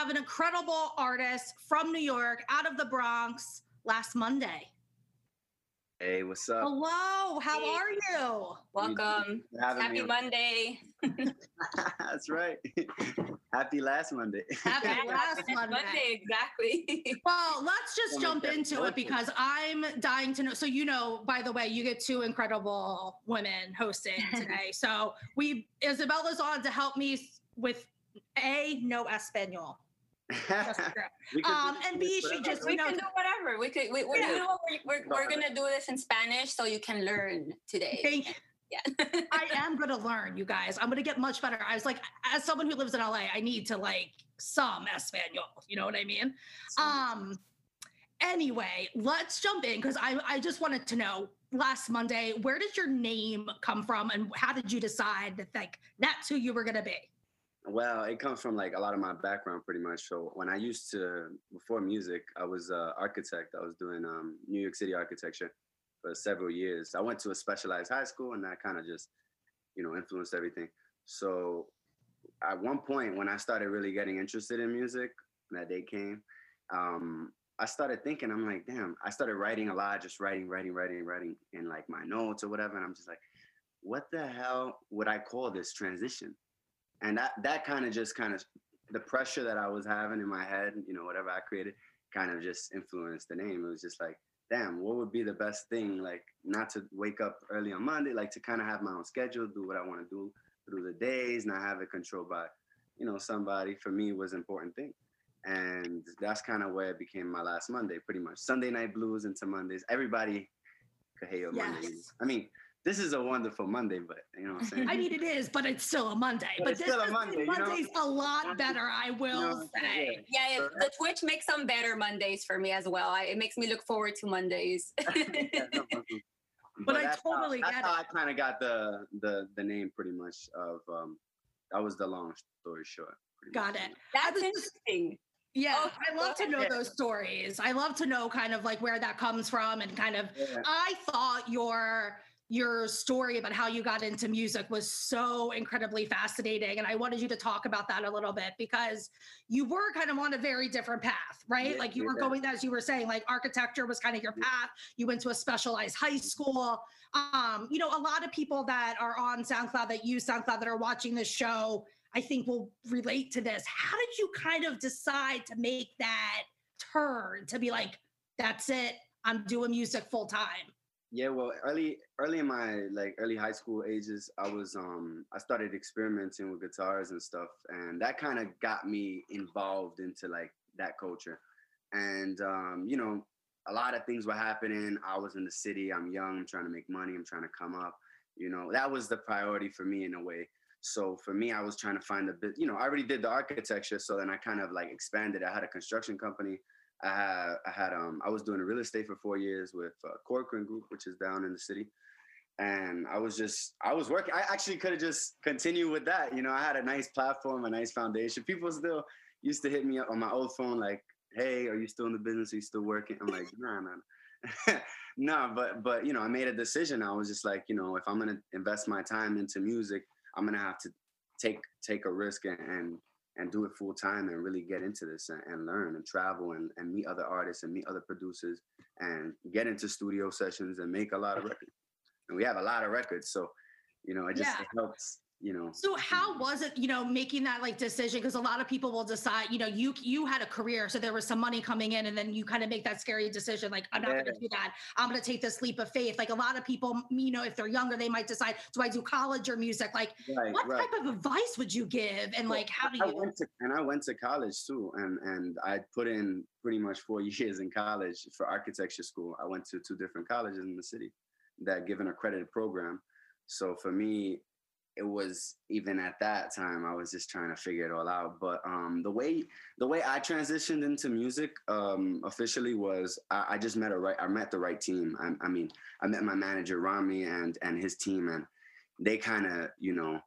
have an incredible artist from New York, out of the Bronx, last Monday. Hey, what's up? Hello, how Hey. are you? Welcome. Happy me. Monday. That's right. Happy last Monday. Happy last Monday. exactly. Well, let's just Well, jump into it because I'm dying to know. So, you know, by the way, you get two incredible women hosting today. so, we Isabella's on to help me with A, no Espanol. Just correct. We could Um, and B, she just- we you know- can do whatever. We could. We, we, Yeah. you know, what? we're, we're, we're gonna do this in Spanish so you can learn today. Thank you. Yeah. I am going to learn, you guys. I'm going to get much better. I was like, as someone who lives in LA, I need to like some Espanol. You know what I mean? Um. Anyway, let's jump in because I I just wanted to know last Monday where did your name come from and how did you decide that like that's who you were going to be? Well, it comes from like a lot of my background, pretty much. So when I used to, before music, I was an architect. I was doing um, New York City architecture for several years. I went to a specialized high school, and that kind of just, you know, influenced everything. So at one point, when I started really getting interested in music, that day came. Um, I started thinking, I'm like, damn. I started writing a lot, just writing, writing, writing, writing in like my notes or whatever. And I'm just like, what the hell would I call this transition? And that that kind of just kind of the pressure that I was having in my head, you know, whatever I created, kind of just influenced the name. It was just like, damn, what would be the best thing? Like, not to wake up early on Monday, like to kind of have my own schedule, do what I want to do through the days, not have it controlled by, you know, somebody. For me, was an important thing, and that's kind of where it became my last Monday, pretty much. Sunday night blues into Mondays. Everybody could. Yes. I mean, this is a wonderful Monday, but you know what I'm saying. I mean, it is, but it's still a Monday. But But, it's this still a is- Monday, you know? Monday's a lot better, I will know, say. Yeah, it- the Twitch makes some better Mondays for me as well. I, it makes me look forward to Mondays. Yeah, no, mhm. But I totally how, get that's how I kind of got the the the name pretty much of um that was the long story short. Got much. it. That's was just- interesting. Yeah, Oh, I love to know ahead. those stories. I love to know kind of like where that comes from and kind of Yeah. I thought your your story about how you got into music was so incredibly fascinating and I wanted you to talk about that a little bit because you were kind of on a very different path, right? Yeah, like you were going as you were saying like architecture was kind of your path. You went to a specialized high school. Um, you know, a lot of people that are on SoundCloud that use SoundCloud that are watching this show I think will relate to this. How did you kind of decide to make that turn to be like, that's it, I'm doing music full time? Yeah, well, early early in my like early high school ages, I was um I started experimenting with guitars and stuff, and that kind of got me involved into like that culture. And um, you know, a lot of things were happening. I was in the city. I'm young. I'm trying to make money. I'm trying to come up. You know, that was the priority for me in a way. So for me, I was trying to find a bit. You know, I already did the architecture, so then I kind of like expanded. I had a construction company. I had I had um I was doing real estate for four years with uh, Corcoran Group, which is down in the city, and I was just I was working. I actually could have just continued with that. You know, I had a nice platform, a nice foundation. People still used to hit me up on my old phone like, "Hey, are you still in the business? Are you still working?" I'm like, "Nah, nah." no, but but you know, I made a decision. I was just like, you know, if I'm gonna invest my time into music, I'm gonna have to take take a risk and and, and do it full time and really get into this and, and learn and travel and, and meet other artists and meet other producers and get into studio sessions and make a lot of records. And we have a lot of records, so you know, it just Yeah. it helps. You know, So how was it, you know, making that like decision? Because a lot of people will decide, you know, you you had a career, so there was some money coming in, and then you kind of make that scary decision, like I'm not going to do that. I'm going to take this leap of faith. Like a lot of people, you know, if they're younger, they might decide, do I do college or music? Like, right, what right. type of advice would you give? And Well, like, how do I you? went to and I went to college too, and and I put in pretty much four years in college for architecture school. I went to two different colleges in the city that give an accredited program. So for me, it was even at that time I was just trying to figure it all out. But um, the way the way I transitioned into music um, officially was I, I just met a right I met the right team. I, I mean I met my manager Rami and and his team and they kind of you know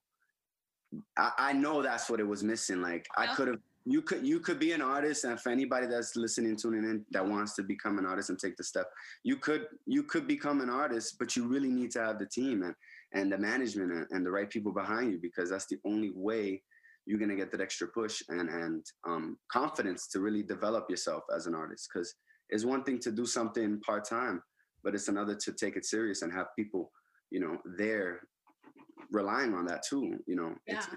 I, I know that's what it was missing. Like I could have you could you could be an artist and for anybody that's listening tuning in that wants to become an artist and take the step you could you could become an artist but you really need to have the team and and the management and, the right people behind you because that's the only way you're gonna get that extra push and and um, confidence to really develop yourself as an artist. Because it's one thing to do something part time, but it's another to take it serious and have people, you know, there relying on that too. You know, Yeah. it's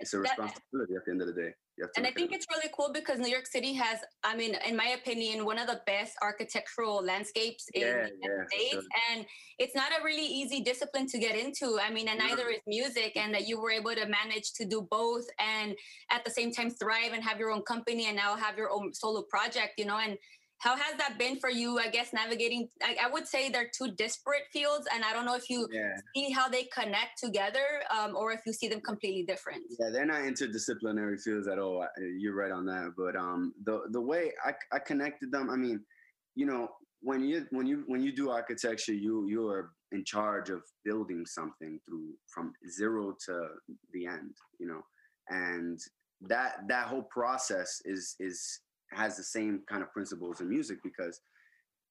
it's a responsibility at the end of the day. You have to And I think it. it's really cool because New York City has, I mean, in my opinion, one of the best architectural landscapes in Yeah, the United yeah, States. sure. And it's not a really easy discipline to get into. I mean, and No. neither is music, and that you were able to manage to do both and at the same time thrive and have your own company and now have your own solo project, you know, and how has that been for you? I guess navigating, I, I would say they're two disparate fields, and I don't know if you yeah. see how they connect together um, or if you see them completely different. Yeah, they're not interdisciplinary fields at all. You're right on that. But um, the the way I, I connected them, I mean, you know, when you when you when you do architecture, you you are in charge of building something through from zero to the end. You know, and that that whole process is is has the same kind of principles in music because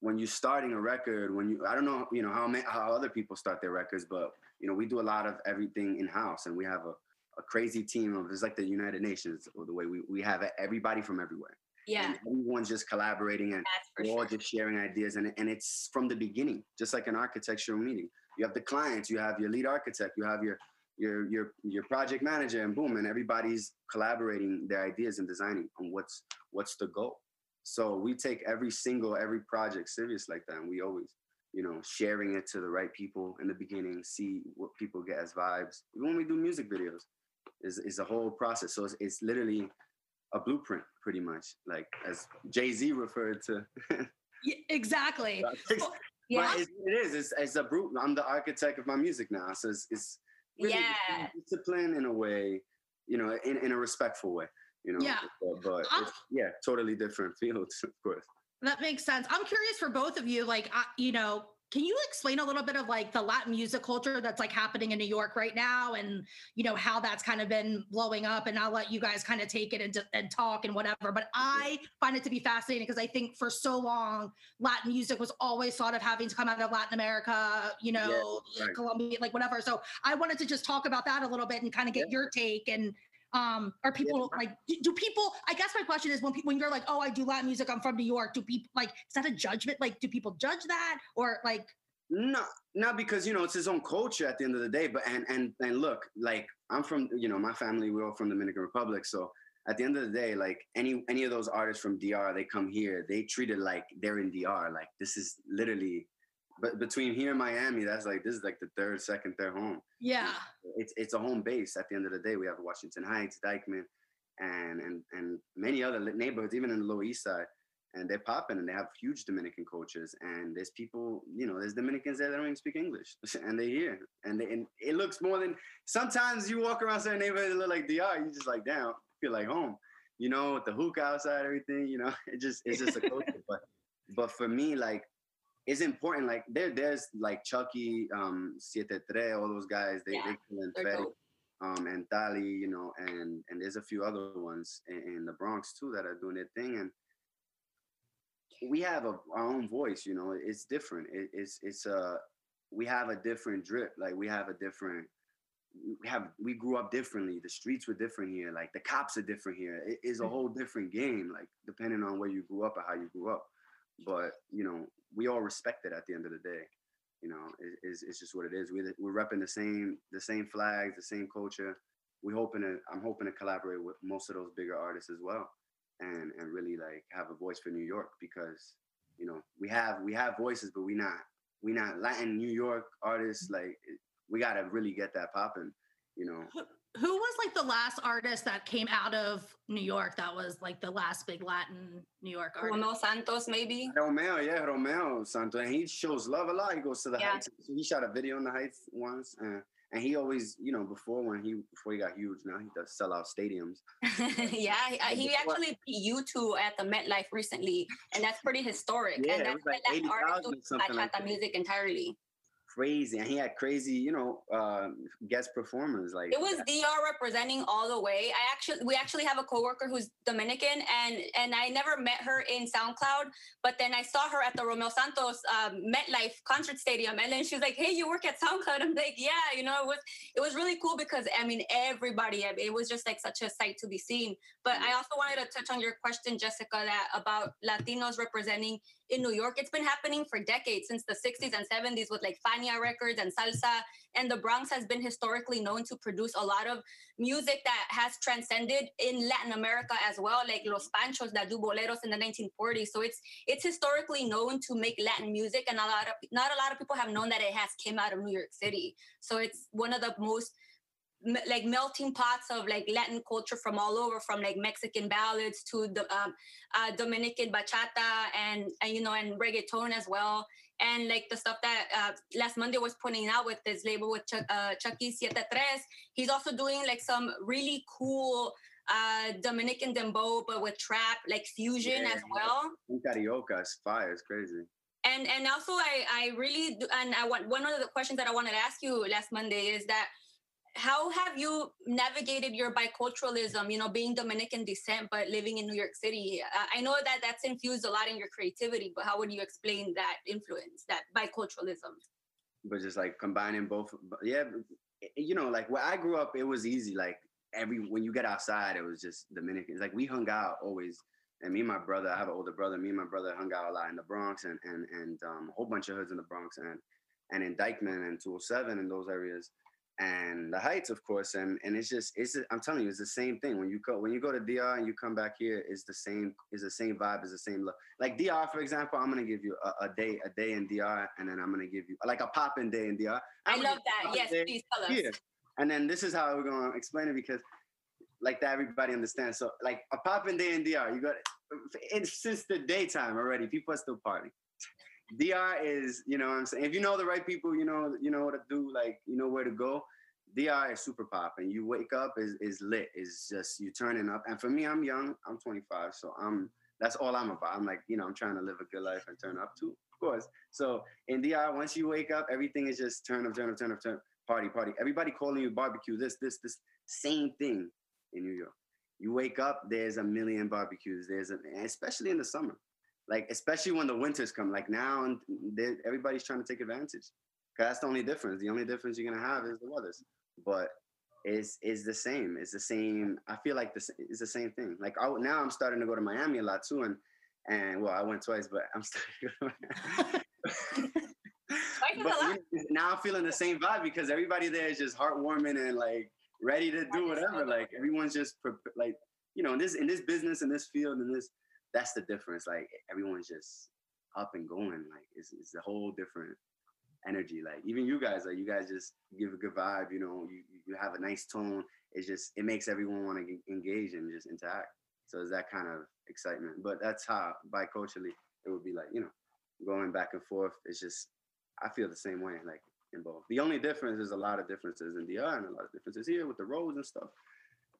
when you're starting a record, when you I don't know, you know how how other people start their records, but you know we do a lot of everything in house, and we have a a crazy team of it's like the United Nations or the way we, we have everybody from everywhere. Yeah, And everyone's just collaborating and we're all sure. just sharing ideas and, and it's from the beginning, just like an architectural meeting. You have the clients, you have your lead architect, you have your your your your project manager and boom, and everybody's collaborating their ideas and designing on what's what's the goal. So we take every single every project serious like that. And we always, you know, sharing it to the right people in the beginning, see what people get as vibes. Even when we do music videos, is is a whole process. So it's, it's literally a blueprint, pretty much, like as Jay Z referred to. Yeah, exactly. Yeah, it is. It's, it's a brute. I'm the architect of my music now. So it's, it's really yeah. discipline in a way, you know, in, in a respectful way, you know. Yeah. But, but yeah, totally different fields, of course. That makes sense. I'm curious for both of you, like, I, you know, can you explain a little bit of like the Latin music culture that's like happening in New York right now and, you know, how that's kind of been blowing up? And I'll let you guys kind of take it and, and talk and whatever. But I find it to be fascinating because I think for so long, Latin music was always thought of having to come out of Latin America, you know, right. Colombia, like whatever. So I wanted to just talk about that a little bit and kind of get your take and um are people like do, do people i guess my question is when people when you're like oh i do latin music i'm from new york do people like is that a judgment like do people judge that or like No, not because you know it's his own culture at the end of the day. But and and and look, like I'm from you know my family, we're all from Dominican Republic, so at the end of the day, like any any of those artists from DR, they come here, they treat it like they're in DR. Like this is literally, but between here and Miami, that's like this is like the third, second, third home. yeah It's it's a home base. At the end of the day, we have Washington Heights, Dyckman, and and and many other neighborhoods, even in the Lower East Side. And they're popping, and they have huge Dominican cultures. And there's people, you know, there's Dominicans there that don't even speak English, and they here, and they, and it looks more than. Sometimes you walk around certain neighborhoods that look like DR, you just like, damn, feel like home, you know, with the hookah outside, everything, you know, it just it's just a culture. but but for me, like it's important. Like there, there's like Chucky, um, Siete Tre, all those guys. They Yeah, they they're um, and Tali, you know, and and there's a few other ones in, in the Bronx too that are doing their thing, and we have a, our own voice. You know, it's different. It, it's it's a we have a different drip. Like we have a different. We have we grew up differently. The streets were different here. Like the cops are different here. It is a whole different game. Like depending on where you grew up or how you grew up but you know we all respect it at the end of the day. You know it, it's, just what it is. We, we're repping the same the same flags the same culture. We hoping to i'm hoping to collaborate with most of those bigger artists as well and and really like have a voice for new york because you know we have we have voices but we not we not latin new york artists. Like we got to really get that popping you know who was like the last artist that came out of new york that was like the last big latin new york artist Romeo Santos, maybe. Romeo, yeah, Romeo Santos, and he shows love a lot. He goes to the Yeah. heights. So he shot a video in the heights once, and, and he always, you know, before when he before he got huge, now he does sell out stadiums. yeah, he, uh, he actually beat U2 at the MetLife recently, and that's pretty historic. Yeah, and it that's was like Latin 80,000 artists or doing something like that. music entirely. Crazy, and he had crazy, you know, uh, guest performers. Like it was DR representing all the way. I actually, we actually have a coworker who's Dominican, and and I never met her in SoundCloud, but then I saw her at the Romeo Santos um, MetLife concert stadium, and then she was like, "Hey, you work at SoundCloud?" I'm like, "Yeah," you know, it was it was really cool because I mean, everybody, it was just like such a sight to be seen. But I also wanted to touch on your question, Jessica, that about Latinos representing in New York. It's been happening for decades since the 60s and 70s with like Fania Records and salsa. And the Bronx has been historically known to produce a lot of music that has transcended in Latin America as well, like Los Panchos that do boleros in the 1940s. So it's it's historically known to make Latin music, and a lot of not a lot of people have known that it has came out of New York City. So it's one of the most like melting pots of like Latin culture from all over, from like Mexican ballads to the um, uh, Dominican bachata and, and you know and reggaeton as well, and like the stuff that uh, last Monday was pointing out with this label with Ch- uh, Chucky Siete Tres. He's also doing like some really cool uh, Dominican dembow, but with trap like fusion yeah, as well. Carioca is fire, it's crazy and and also I I really do, and I want one of the questions that I wanted to ask you last Monday is that how have you navigated your biculturalism you know being dominican descent but living in new york city? I know that that's infused a lot in your creativity but how would you explain that influence that biculturalism? But just like combining both yeah you know like where i grew up it was easy like every when you get outside it was just dominicans like we hung out always and me and my brother i have an older brother me and my brother hung out a lot in the bronx and and and um, a whole bunch of hoods in the bronx and and in dyckman and 207 in those areas and the heights of course and and it's just it's i'm telling you it's the same thing. When you go when you go to dr and you come back here it's the same is the same vibe is the same look. Like dr for example i'm gonna give you a, a, day a day in dr and then i'm gonna give you like a pop-in day in dr I'm i love that. yes please tell us. here. and then this is how we're gonna explain it because like that everybody understands. So like a pop-in day in dr you got it's since the daytime already people are still partying DR is, you know I'm saying? If you know the right people, you know, you know what to do, like you know where to go. DR is super pop and you wake up is is lit. Is just you turning up. And for me, I'm young, I'm 25, so I'm that's all I'm about. I'm like, you know, I'm trying to live a good life and turn up too, of course. So in DR, once you wake up, everything is just turn up, turn up, turn up, turn up, party, party. Everybody calling you barbecue, this, this, this, same thing in New York. You wake up, there's a million barbecues. There's a, especially in the summer like especially when the winters come like now and everybody's trying to take advantage. Because that's the only difference. The only difference you're gonna have is the weathers but it's is the same. It's the same i feel like this is the same thing. Like I, now i'm starting to go to miami a lot too and and well i went twice but i'm starting to but now i'm feeling the same vibe because everybody there is just heartwarming and like ready to do whatever. like everyone's just like you know in this in this business in this field in this that's the difference. Like everyone's just up and going. Like it's it's a whole different energy. Like even you guys, like you guys just give a good vibe. You know, you you have a nice tone. It's just it makes everyone want to engage and just interact. So it's that kind of excitement. But that's how biculturally it would be like. You know, going back and forth. It's just I feel the same way. Like in both. The only difference is a lot of differences in DR and a lot of differences here with the roads and stuff.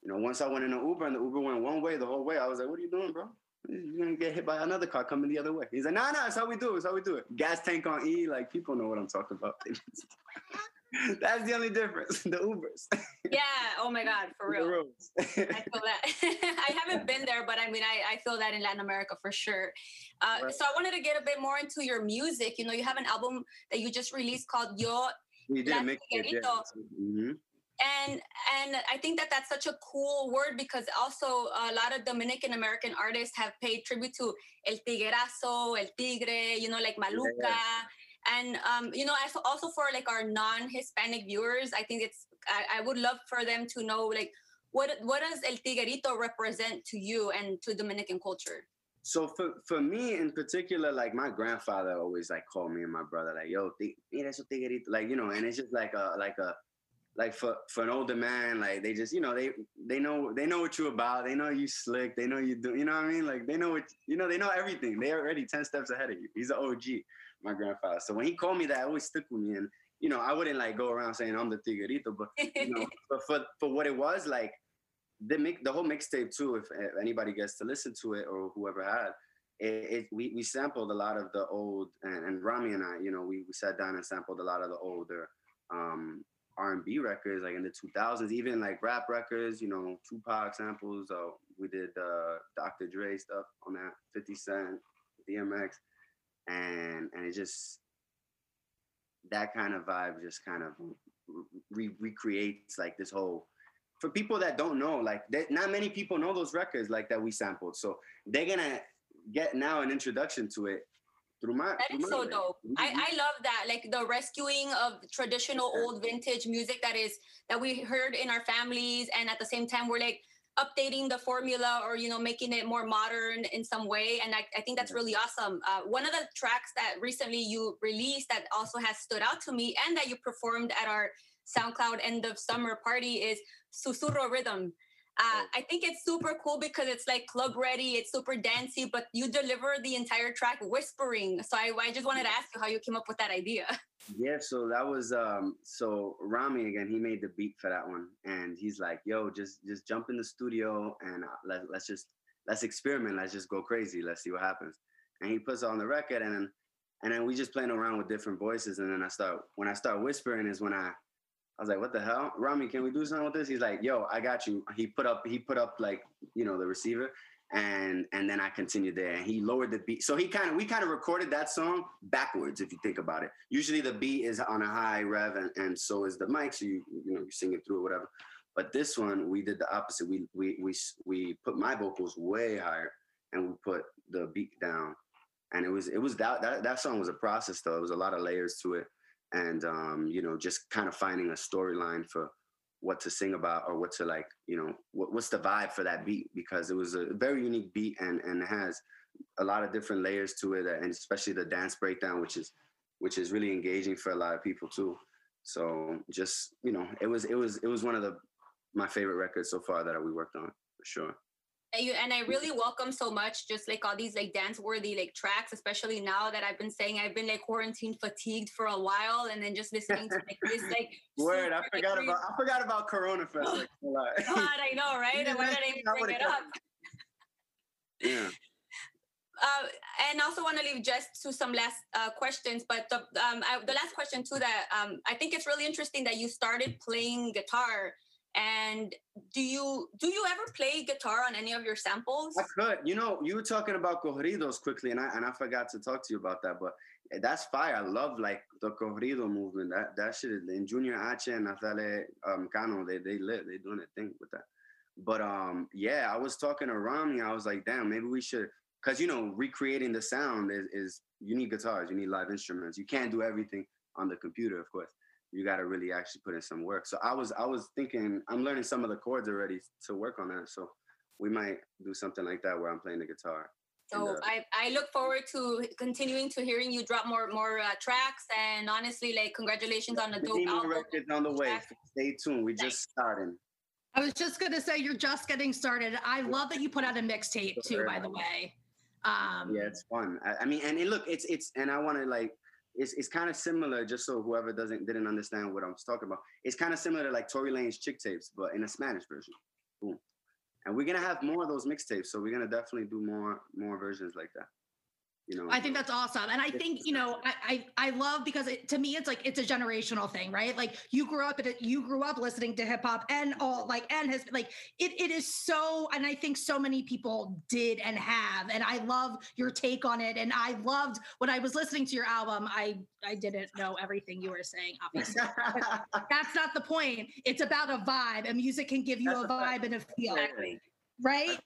You know, once I went in an Uber and the Uber went one way the whole way, I was like, "What are you doing, bro?" You're gonna get hit by another car coming the other way. He's like, nah, nah, that's how we do it. That's how we do it. Gas tank on E, like people know what I'm talking about. that's the only difference. The Ubers. Yeah. Oh my God, for real. I feel that. I haven't been there, but I mean, I, I feel that in Latin America for sure. Uh, right. So I wanted to get a bit more into your music. You know, you have an album that you just released called Yo. We did make it, yeah. mm-hmm and and i think that that's such a cool word because also a lot of dominican american artists have paid tribute to el tiguerazo el tigre you know like maluca yeah. and um, you know also for like our non-hispanic viewers i think it's I, I, would love for them to know like what what does el tiguerito represent to you and to dominican culture so for, for me in particular, like my grandfather always like called me and my brother like, "Yo, mira eso tiguerito," like you know, and it's just like a like a like for for an older man, like they just you know they they know they know what you're about. They know you slick. They know you do. You know what I mean? Like they know what you know. They know everything. They're already ten steps ahead of you. He's an OG, my grandfather. So when he called me that, it always stuck with me. And you know, I wouldn't like go around saying I'm the tiguerito, but you know, but for for what it was, like the make the whole mixtape too. If, if anybody gets to listen to it or whoever had, it, it, we, we sampled a lot of the old and, and Rami and I, you know, we, we sat down and sampled a lot of the older um, R&B records, like in the 2000s, even like rap records, you know, Tupac samples. Uh, we did uh, Dr. Dre stuff on that, 50 Cent, DMX, and and it just that kind of vibe just kind of re- recreates like this whole for people that don't know like they, not many people know those records like that we sampled so they're gonna get now an introduction to it my that my so dope I. I love that like the rescuing of traditional old vintage music that is that we heard in our families and at the same time we're like updating the formula or you know making it more modern in some way and i, I think that's really awesome. Uh, one of the tracks that recently you released that also has stood out to me and that you performed at our soundcloud end of summer party is susurro rhythm uh. I think it's super cool because it's like club ready, it's super dancey, but you deliver the entire track whispering. So I, I just wanted to ask you how you came up with that idea. Yeah, so that was um so Rami again, he made the beat for that one and he's like, "Yo, just just jump in the studio and uh, let, let's just let's experiment, let's just go crazy, let's see what happens." And he puts it on the record and then and then we just playing around with different voices and then I start when I start whispering is when I I was like, "What the hell? Rami, can we do something with this?" He's like, "Yo, I got you." He put up he put up like, you know, the receiver and and then I continued there. And he lowered the beat. So he kind of we kind of recorded that song backwards, if you think about it. Usually the beat is on a high rev, and, and so is the mic. So you you know you sing it through or whatever. But this one we did the opposite. We we we we put my vocals way higher, and we put the beat down. And it was it was that that that song was a process though. It was a lot of layers to it, and um, you know just kind of finding a storyline for what to sing about or what to like you know what, what's the vibe for that beat because it was a very unique beat and and it has a lot of different layers to it and especially the dance breakdown which is which is really engaging for a lot of people too. So just you know it was it was it was one of the my favorite records so far that we worked on for sure And, you, and I really welcome so much just like all these like dance worthy like tracks, especially now that I've been saying I've been like quarantine fatigued for a while and then just listening to like this like word i forgot like, about i forgot about corona fest like. God, I know, right? And why did I even bring it up? yeah Uh, and also want to leave just to some last uh, questions, but the um, I, the last question too that um, I think it's really interesting that you started playing guitar. And do you do you ever play guitar on any of your samples? I could. You know, you were talking about corridos quickly, and I and I forgot to talk to you about that. But that's fire. I love like the corrido movement. That that shit is in Junior H and Natanael um, Cano. They they lit. They doing their thing with that. But um, yeah, I was talking to Rami. I was like, damn, maybe we should, cause you know, recreating the sound is is you need guitars, you need live instruments. You can't do everything on the computer, of course. You got to really actually put in some work. So I was I was thinking I'm learning some of the chords already to work on that. So we might do something like that where I'm playing the guitar. So And, uh, I, I look forward to continuing to hearing you drop more more uh, tracks and honestly like congratulations on the dope Many more album. records on the way. Stay tuned. We're just starting. I was just gonna say you're just getting started. I love that you put out a mixtape too, by the way. Um, Yeah, it's fun. I, I mean, and it, look, it's it's, and I want to like, it's it's kind of similar. Just so whoever doesn't didn't understand what I was talking about, it's kind of similar to like Tory Lanez's Chick Tapes, but in a Spanish version. Boom. And we're gonna have more of those mixtapes, so we're gonna definitely do more more versions like that. You know, I think that's awesome. And I think, you know, I I, I love because it, to me it's like it's a generational thing, right? Like you grew up at you grew up listening to hip hop and all like and has like it it is so and I think so many people did and have. And I love your take on it. And I loved when I was listening to your album, I I didn't know everything you were saying, obviously. That's not the point. It's about a vibe, and music can give you That's a vibe and a feel, Exactly. right?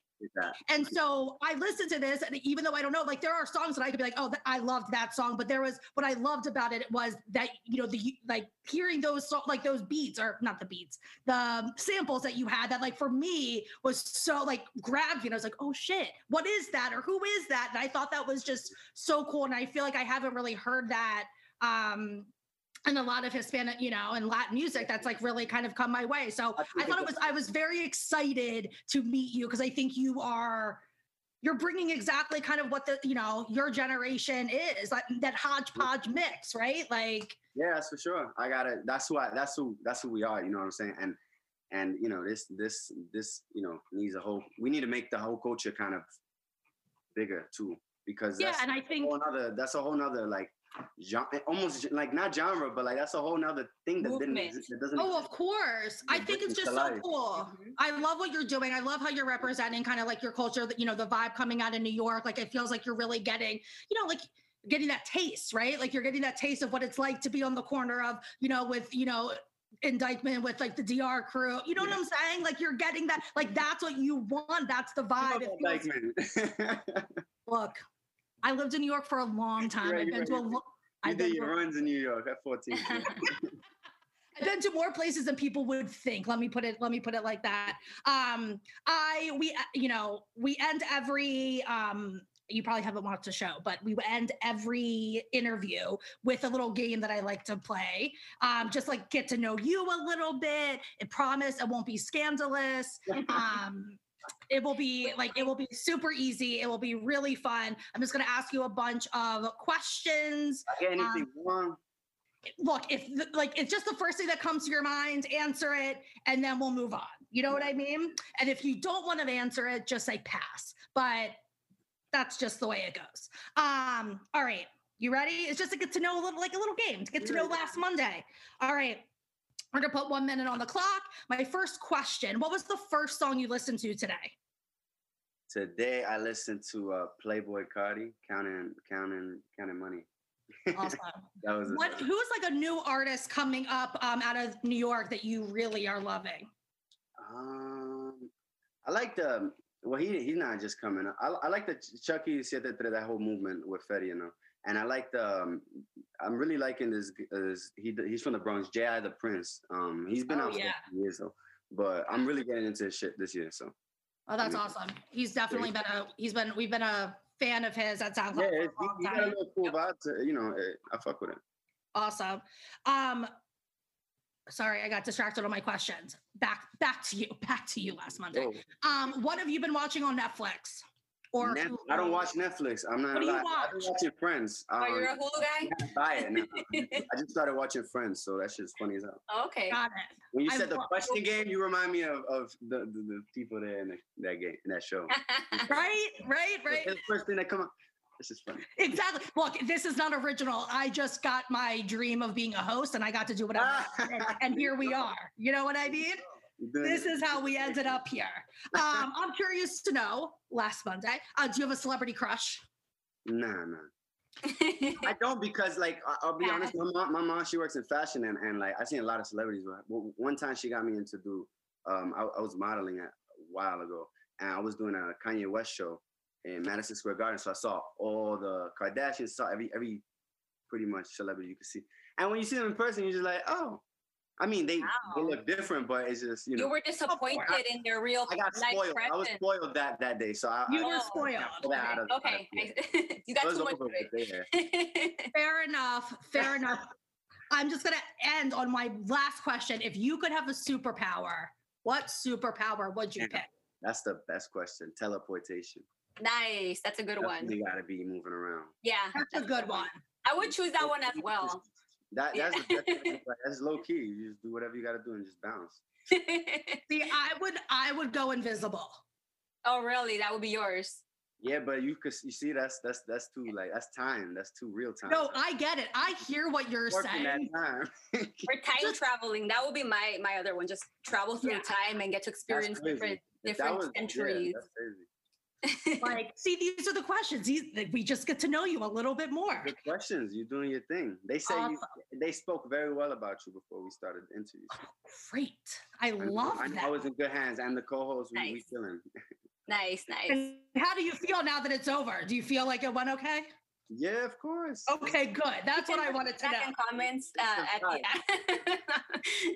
And so I listened to this, and even though I don't know, like there are songs that I could be like, oh, th- I loved that song, but there was what I loved about it was that you know the like hearing those so, like those beats or not the beats, the um, samples that you had that like for me was so like grabbed me, and I was like, oh shit, what is that or who is that? And I thought that was just so cool, and I feel like I haven't really heard that. um and a lot of Hispanic, you know, and Latin music that's like really kind of come my way. So I thought it was, I was very excited to meet you because I think you are, you're bringing exactly kind of what the, you know, your generation is like that hodgepodge mix, right? Like, Yeah, that's for sure. I got it. That's who I. That's who. That's who we are. You know what I'm saying? And and you know this this this you know needs a whole. We need to make the whole culture kind of bigger too because Yeah, that's and I think whole nother that's a whole nother like genre, almost like not genre, but like that's a whole nother thing that didn't exist, that doesn't. Oh, exist. of course. I think it's just so life. cool. Mhm. I love what you're doing. I love how you're representing kind of like your culture, that you know, the vibe coming out of New York. Like it feels like you're really getting, you know, like getting that taste, right? Like you're getting that taste of what it's like to be on the corner of, you know, with, you know, indictment with like the DR crew. You know what I'm saying? Like you're getting that, like that's what you want. That's the vibe. It feels- Dyckman. look, I lived in New York for a long time. right, I've been you're to a right. lo- you I've been did your runs in New York at 14. I've been to more places than people would think. Let me put it. Let me put it like that. Um, I we uh, you know we end every um. You probably haven't watched the show, but we end every interview with a little game that I like to play. Um, just like get to know you a little bit. I promise it won't be scandalous. Um, it will be like it will be super easy. It will be really fun. I'm just gonna ask you a bunch of questions anything wrong? look if like it's just the first thing that comes to your mind answer it and then we'll move on. You know what i mean? And if you don't want to answer it just say pass. But that's just the way it goes. Um all right. You ready? It's just to get to know a little like a little game to get to know last monday. All right we're gonna put one minute on the clock my first question what was the first song you listened to today Today I listened to uh, Playboi Carti, counting, counting, counting money. awesome That was what who's like a new artist coming up um out of new york that you really are loving Um, I like the well, he he's not just coming. up. I, I like the Chucky Siete Tres, that whole movement with Fetty, you know. And I like the um, I'm really liking this. this he he's from the Bronx, J.I. the Prince. Um, he's been Oh, out for yeah. few years though, but I'm really getting into his shit this year. So Oh, that's Yeah. awesome. He's definitely been a he's been we've been a fan of his at SoundCloud yeah, for a he, he got a little cool vibe. To, you know, eh, I fuck with it. Awesome. Um sorry, I got distracted on my questions. Back back to you. Back to you last Monday. Oh, Um, what have you been watching on Netflix? Or Net- Hulu? I don't watch Netflix. I'm not. What do you lying. I've been watch? watching Friends. Oh, Um, you're a Hulu guy? I buy it now. I just started watching Friends, so that shit's funny as hell. Okay. Got it. When you I said the love- question game, you remind me of, of the, the, the people there in the, that game, in that show. Right, right, right. It's the first thing that come up. This is funny. Exactly. Look, this is not original. I just got my dream of being a host and I got to do whatever. I wanted, and here we are. You know what I mean? This is how we ended up here. Um, I'm curious to know last Monday, uh, do you have a celebrity crush? Nah, nah. I don't because, like, I, I'll be Yeah. honest. My mom, my mom, she works in fashion, and, and like, I've seen a lot of celebrities. One time, she got me into do. Um, I, I was modeling a while ago, and I was doing a Kanye West show in Madison Square Garden. So I saw all the Kardashians, saw every every pretty much celebrity you could see. And when you see them in person, you're just like, oh. I mean, they, they look different, but it's just you know. you were disappointed in their real I got life spoiled. I was spoiled that that day, so I, You I, were spoiled. pull that out of- out of- Okay, you got it too much over of it. Fair enough. Fair enough. I'm just going to end on my last question. If you could have a superpower, what superpower would you Yeah. pick? That's the best question. Teleportation. nice, that's a good one. You gotta be moving around. Yeah, That's a good one. I would choose that one as well. That that's, that's, that's, that's low key. You just do whatever you gotta do and just bounce. See, I would I would go invisible. oh, really? That would be yours. Yeah, but you could you see that's that's that's too like that's time. That's too real time. No, I get it. I hear what you're Working that saying. time. For time traveling, that would be my my other one. Just travel through Yeah. time and get to experience crazy. different If that different was- yeah, centuries. that's crazy. Like, see, these are the questions. These, like, we just get to know you a little bit more. Good questions. You're doing your thing. They say you, they spoke very well about you before we started the interview. so Great. I I know- love I, that. I was in good hands, and the co-host we, we Nice. feeling. nice, nice. And how do you feel now that it's over? Do you feel like it went okay? Yeah, of course. Okay, good. That's what I wanted to know. in comments uh, at the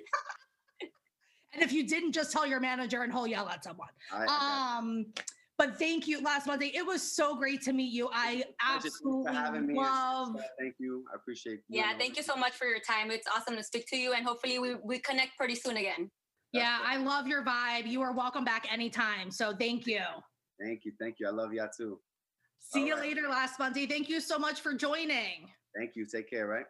And if you didn't, just tell your manager and he'll yell at someone. I, I got Um, but thank you last Monday. It was so great to meet you. I Pleasure. Thanks for having absolutely me. love. Thank you. I appreciate. You. Yeah, thank you so much for your time. It's awesome to speak to you, and hopefully we we connect pretty soon again. Yeah, I love your vibe. You are welcome back anytime. So thank you. Thank you. Thank you. I love y'all too. See All you right. later last Monday. Thank you so much for joining. Thank you. Take care, right?